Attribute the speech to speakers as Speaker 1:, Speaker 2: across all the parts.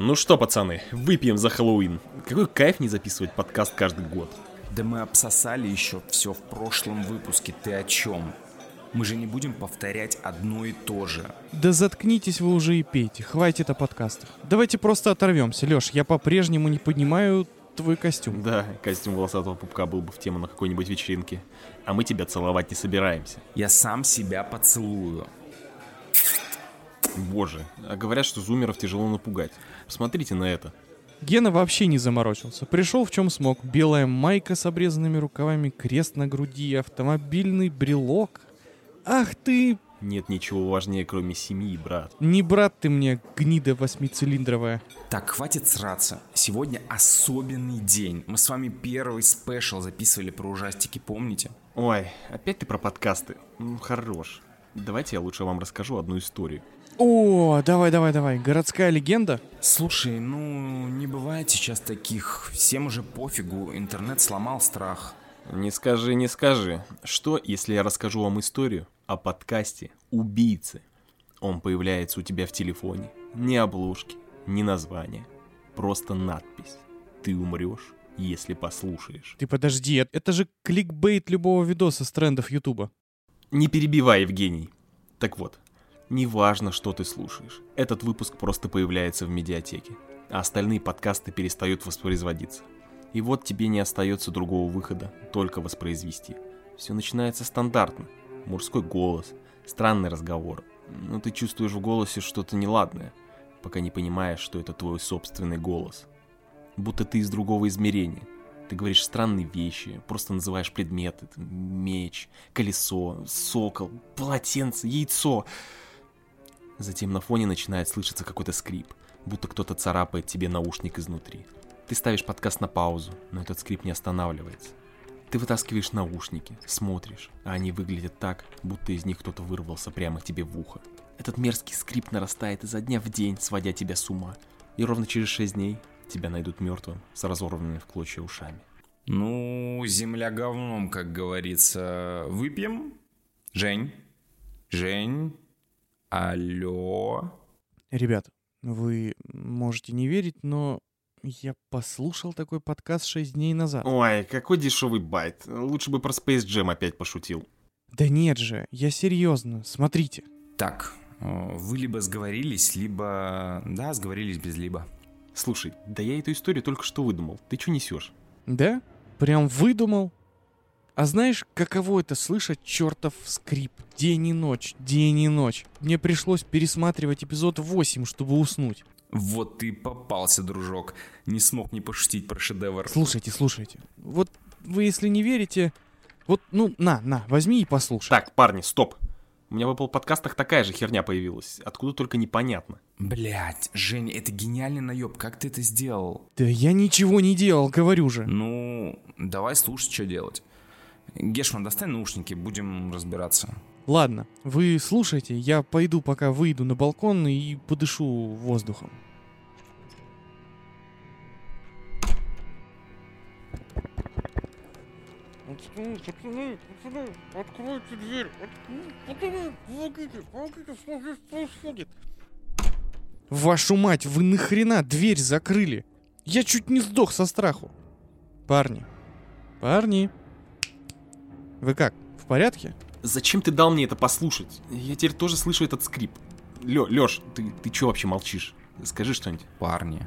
Speaker 1: Ну что, пацаны, выпьем за Хэллоуин. Какой кайф не записывать подкаст каждый год.
Speaker 2: Да мы обсосали еще все в прошлом выпуске. Ты о чем? Мы же не будем повторять одно и то же.
Speaker 3: Да заткнитесь вы уже и пейте, хватит о подкастах. Давайте просто оторвемся. Леш, я по-прежнему не понимаю твой костюм.
Speaker 1: Да, костюм волосатого пупка был бы в тему на какой-нибудь вечеринке. А мы тебя целовать не собираемся.
Speaker 2: Я сам себя поцелую.
Speaker 1: Боже, а говорят, что зумеров тяжело напугать. Посмотрите на это.
Speaker 3: Гена вообще не заморочился. Пришел в чем смог. Белая майка с обрезанными рукавами, крест на груди, автомобильный брелок. Ах ты...
Speaker 1: Нет ничего важнее, кроме семьи, брат.
Speaker 3: Не брат ты мне, гнида восьмицилиндровая.
Speaker 2: Так, хватит сраться. Сегодня особенный день. Мы с вами первый спешл записывали про ужастики, помните?
Speaker 1: Ой, опять ты про подкасты. Ну, хорош. Давайте я лучше вам расскажу одну историю.
Speaker 3: О, давай, давай, давай. Городская легенда?
Speaker 2: Слушай, ну, не бывает сейчас таких. Всем уже пофигу, интернет сломал страх.
Speaker 1: Не скажи, не скажи. Что, если я расскажу вам историю о подкасте «Убийцы»? Он появляется у тебя в телефоне. Ни обложки, ни названия. Просто надпись. Ты умрешь, если послушаешь.
Speaker 3: Ты подожди, это же кликбейт любого видоса с трендов Ютуба.
Speaker 1: Не перебивай, Евгений. Так вот, неважно, что ты слушаешь. Этот выпуск просто появляется в медиатеке, а остальные подкасты перестают воспроизводиться. И вот тебе не остается другого выхода, только воспроизвести. Все начинается стандартно. Мужской голос, странный разговор. Но ты чувствуешь в голосе что-то неладное, пока не понимаешь, что это твой собственный голос. Будто ты из другого измерения. Ты говоришь странные вещи, просто называешь предметы. Меч, колесо, сокол, полотенце, яйцо. Затем на фоне начинает слышаться какой-то скрип, будто кто-то царапает тебе наушник изнутри. Ты ставишь подкаст на паузу, но этот скрип не останавливается. Ты вытаскиваешь наушники, смотришь, а они выглядят так, будто из них кто-то вырвался прямо тебе в ухо. Этот мерзкий скрип нарастает изо дня в день, сводя тебя с ума. И ровно через шесть дней тебя найдут мертвым, с разорванными в клочья ушами.
Speaker 2: Ну, земля говном, как говорится. Выпьем? Жень? Жень? Алло?
Speaker 3: Ребят, вы можете не верить, но я послушал такой подкаст 6 дней назад.
Speaker 1: Ой, какой дешевый байт. Лучше бы про Space Jam опять пошутил.
Speaker 3: Да нет же, я серьезно, смотрите.
Speaker 2: Так, э, вы либо сговорились, либо... Да, сговорились без либо.
Speaker 1: Слушай, да я эту историю только что выдумал. Ты что несешь?
Speaker 3: Да? Прям выдумал? А знаешь, каково это слышать чертов скрип? День и ночь, день и ночь. Мне пришлось пересматривать эпизод 8, чтобы уснуть.
Speaker 2: Вот ты попался, дружок. Не смог не пошутить про шедевр.
Speaker 3: Слушайте, слушайте. Вот вы, если не верите... Вот, ну, на, на, возьми и послушай.
Speaker 1: Так, парни, стоп. У меня в Apple подкастах такая же херня появилась. Откуда только непонятно.
Speaker 2: Блять, Женя, это гениальный наеб. Как ты это сделал?
Speaker 3: Да я ничего не делал, говорю же.
Speaker 2: Ну, давай слушать, что делать. Гешман, достань наушники, будем разбираться.
Speaker 3: Ладно, вы слушайте, я пойду пока выйду на балкон и подышу воздухом. Пацаны, пацаны, пацаны, откройте дверь, пацаны, помогите, помогите, что здесь происходит? Вашу мать, вы нахрена дверь закрыли? Я чуть не сдох со страху. Парни, парни, вы как, в порядке?
Speaker 1: Зачем ты дал мне это послушать? Я теперь тоже слышу этот скрип. Лё, Лёш, ты, ты чё вообще молчишь? Скажи что-нибудь.
Speaker 2: Парни,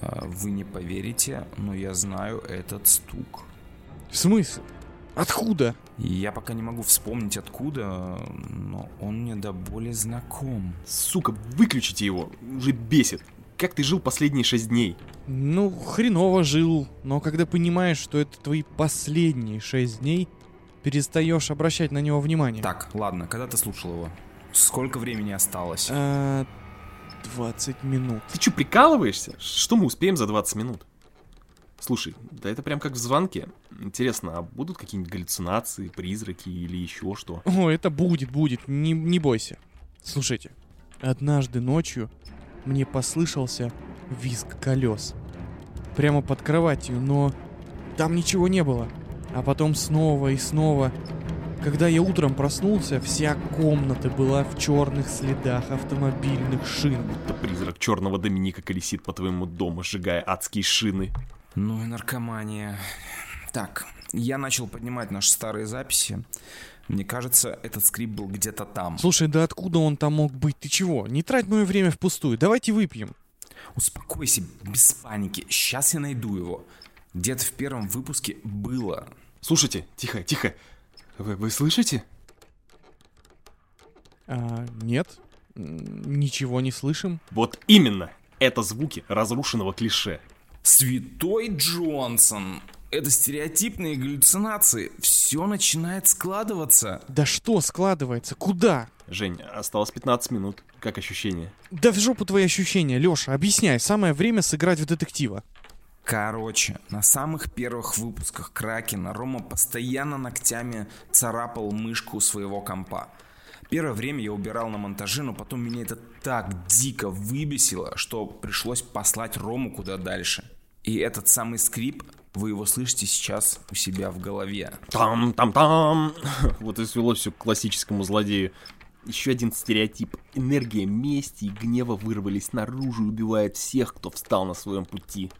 Speaker 2: а, вы не поверите, но я знаю этот стук.
Speaker 3: В смысле? Откуда?
Speaker 2: Я пока не могу вспомнить откуда, но он мне до боли знаком.
Speaker 1: Сука, выключите его, уже бесит. Как ты жил последние шесть дней?
Speaker 3: Ну, хреново жил, но когда понимаешь, что это твои последние шесть дней, перестаешь обращать на него внимание.
Speaker 2: Так, ладно, когда ты слушал его? Сколько времени осталось?
Speaker 3: А, 20 минут.
Speaker 1: Ты что, прикалываешься? Что мы успеем за 20 минут? Слушай, да это прям как в звонке. Интересно, а будут какие-нибудь галлюцинации, призраки или еще что?
Speaker 3: О, это будет, будет, не, не бойся. Слушайте, однажды ночью мне послышался визг колес. Прямо под кроватью, но там ничего не было. А потом снова и снова. Когда я утром проснулся, вся комната была в черных следах автомобильных шин.
Speaker 1: Будто призрак черного Доминика колесит по твоему дому, сжигая адские шины.
Speaker 2: Ну и наркомания. Так, я начал поднимать наши старые записи. Мне кажется, этот скрипт был где-то там.
Speaker 3: Слушай, да откуда он там мог быть? Ты чего? Не трать мое время впустую. Давайте выпьем.
Speaker 2: Успокойся, без паники. Сейчас я найду его. Где-то в первом выпуске было.
Speaker 1: Слушайте, тихо, тихо. Вы, вы слышите?
Speaker 3: А, нет, ничего не слышим.
Speaker 1: Вот именно. Это звуки разрушенного клише.
Speaker 2: Святой Джонсон. Это стереотипные галлюцинации. Все начинает складываться.
Speaker 3: Да что складывается? Куда?
Speaker 1: Жень, осталось 15 минут. Как ощущение?
Speaker 3: Да в жопу твои ощущения, Леша. Объясняй, самое время сыграть в детектива.
Speaker 2: Короче, на самых первых выпусках Кракена Рома постоянно ногтями царапал мышку своего компа. Первое время я убирал на монтаже, но потом меня это так дико выбесило, что пришлось послать Рому куда дальше. И этот самый скрип, вы его слышите сейчас у себя в голове.
Speaker 1: Там-там-там. Вот и свело все к классическому злодею. Еще один стереотип. Энергия мести и гнева вырвались наружу и убивает всех, кто встал на своем пути.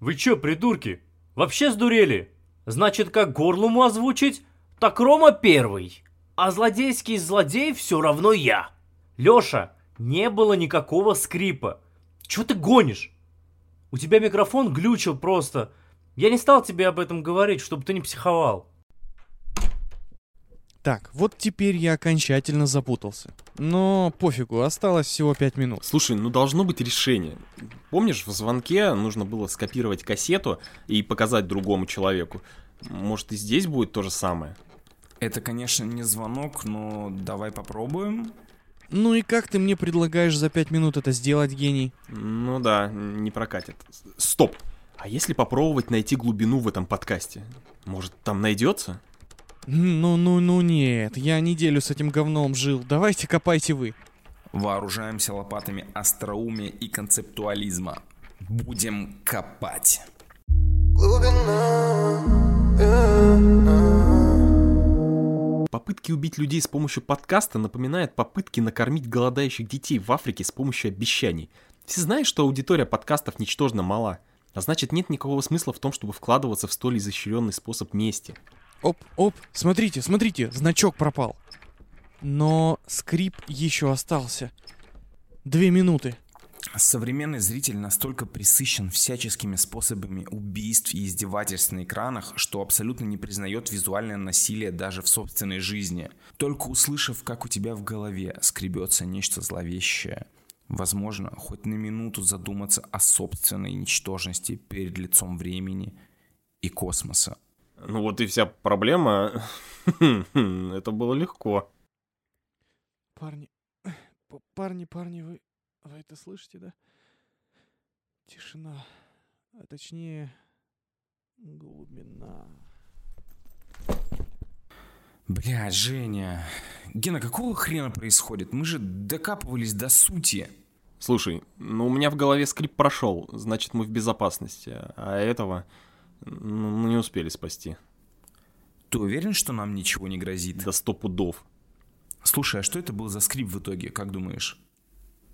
Speaker 4: Вы чё, придурки? Вообще сдурели? Значит, как горлому озвучить? Так Рома первый. А злодейский злодей все равно я. Лёша, не было никакого скрипа. Чё ты гонишь? У тебя микрофон глючил просто. Я не стал тебе об этом говорить, чтобы ты не психовал.
Speaker 3: Так, вот теперь я окончательно запутался. Но пофигу, осталось всего 5 минут.
Speaker 1: Слушай, ну должно быть решение. Помнишь, в звонке нужно было скопировать кассету и показать другому человеку? Может и здесь будет то же самое?
Speaker 2: Это, конечно, не звонок, но давай попробуем.
Speaker 3: Ну и как ты мне предлагаешь за 5 минут это сделать, гений?
Speaker 1: Ну да, не прокатит. Стоп! А если попробовать найти глубину в этом подкасте? Может, там найдется?
Speaker 3: Ну-ну-ну нет, я неделю с этим говном жил. Давайте копайте вы.
Speaker 2: Вооружаемся лопатами остроумия и концептуализма. Будем копать.
Speaker 1: Попытки убить людей с помощью подкаста напоминают попытки накормить голодающих детей в Африке с помощью обещаний. Все знают, что аудитория подкастов ничтожно мала, а значит нет никакого смысла в том, чтобы вкладываться в столь изощренный способ мести.
Speaker 3: Оп, оп, смотрите, смотрите, значок пропал. Но скрип еще остался. Две минуты.
Speaker 2: Современный зритель настолько присыщен всяческими способами убийств и издевательств на экранах, что абсолютно не признает визуальное насилие даже в собственной жизни. Только услышав, как у тебя в голове скребется нечто зловещее, возможно, хоть на минуту задуматься о собственной ничтожности перед лицом времени и космоса.
Speaker 1: Ну вот и вся проблема. Это было легко.
Speaker 3: Парни, парни, парни, вы, вы это слышите, да? Тишина. А точнее, глубина.
Speaker 2: Бля, Женя. Гена, какого хрена происходит? Мы же докапывались до сути.
Speaker 1: Слушай, ну у меня в голове скрип прошел, значит мы в безопасности. А этого мы не успели спасти.
Speaker 2: Ты уверен, что нам ничего не грозит?
Speaker 1: До сто пудов.
Speaker 2: Слушай, а что это был за скрип в итоге, как думаешь?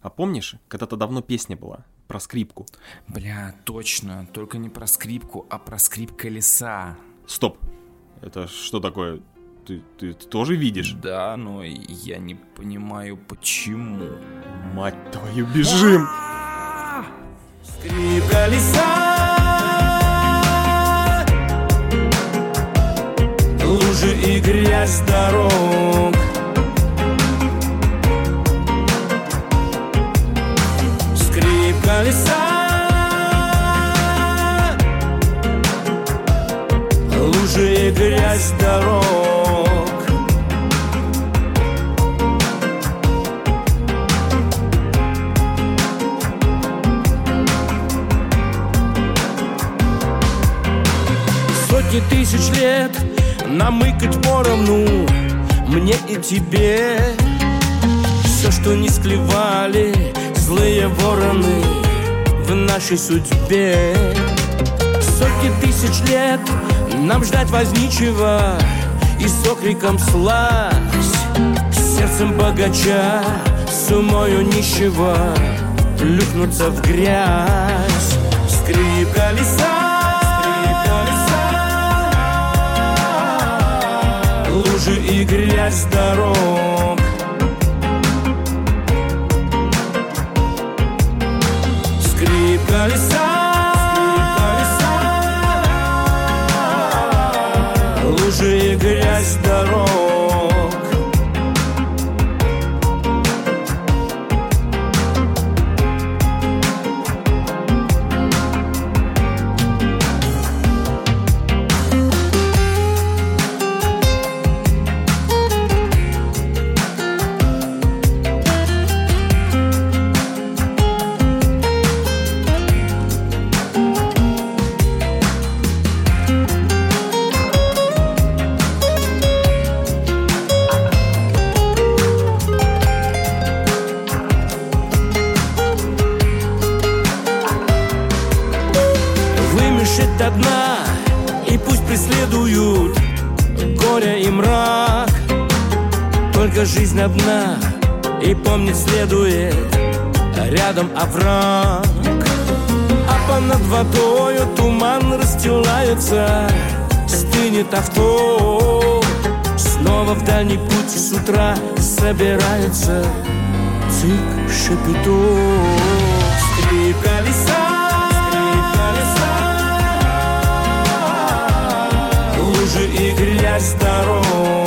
Speaker 1: А помнишь, когда-то давно песня была про скрипку?
Speaker 2: Бля, точно, только не про скрипку, а про скрип колеса.
Speaker 1: Стоп, это что такое? Ты, ты, ты тоже видишь?
Speaker 2: Да, но я не понимаю, почему.
Speaker 1: Мать твою, бежим!
Speaker 5: Скрип колеса грязь дорог. Скрип колеса Лужи и грязь дорог. Сотни тысяч лет намыкать поровну. Мне и тебе Все, что не склевали злые вороны В нашей судьбе. Сотни тысяч лет нам ждать возничего И с окриком слазь Сердцем богача, с умою нищего Плюхнуться в грязь. Скрип колеса Лужи и грязь дорог. Скрип колеса Лужи и грязь дорог одна И помнить следует Рядом овраг. А понад водою туман расстилается Стынет авто. Снова в дальний путь с утра собирается Цик шепетов Скрип колеса Лужи и грязь дорог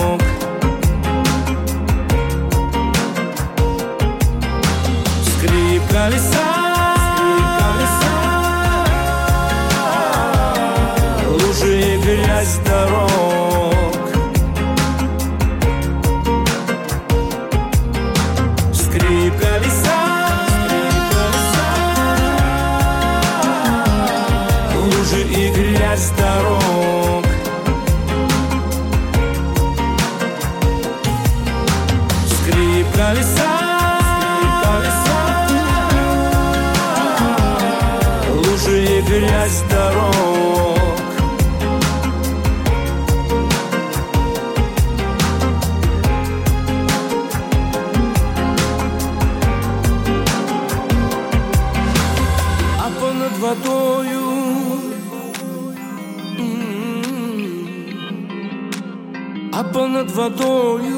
Speaker 5: Лужи и грязь дорог м, А понад водою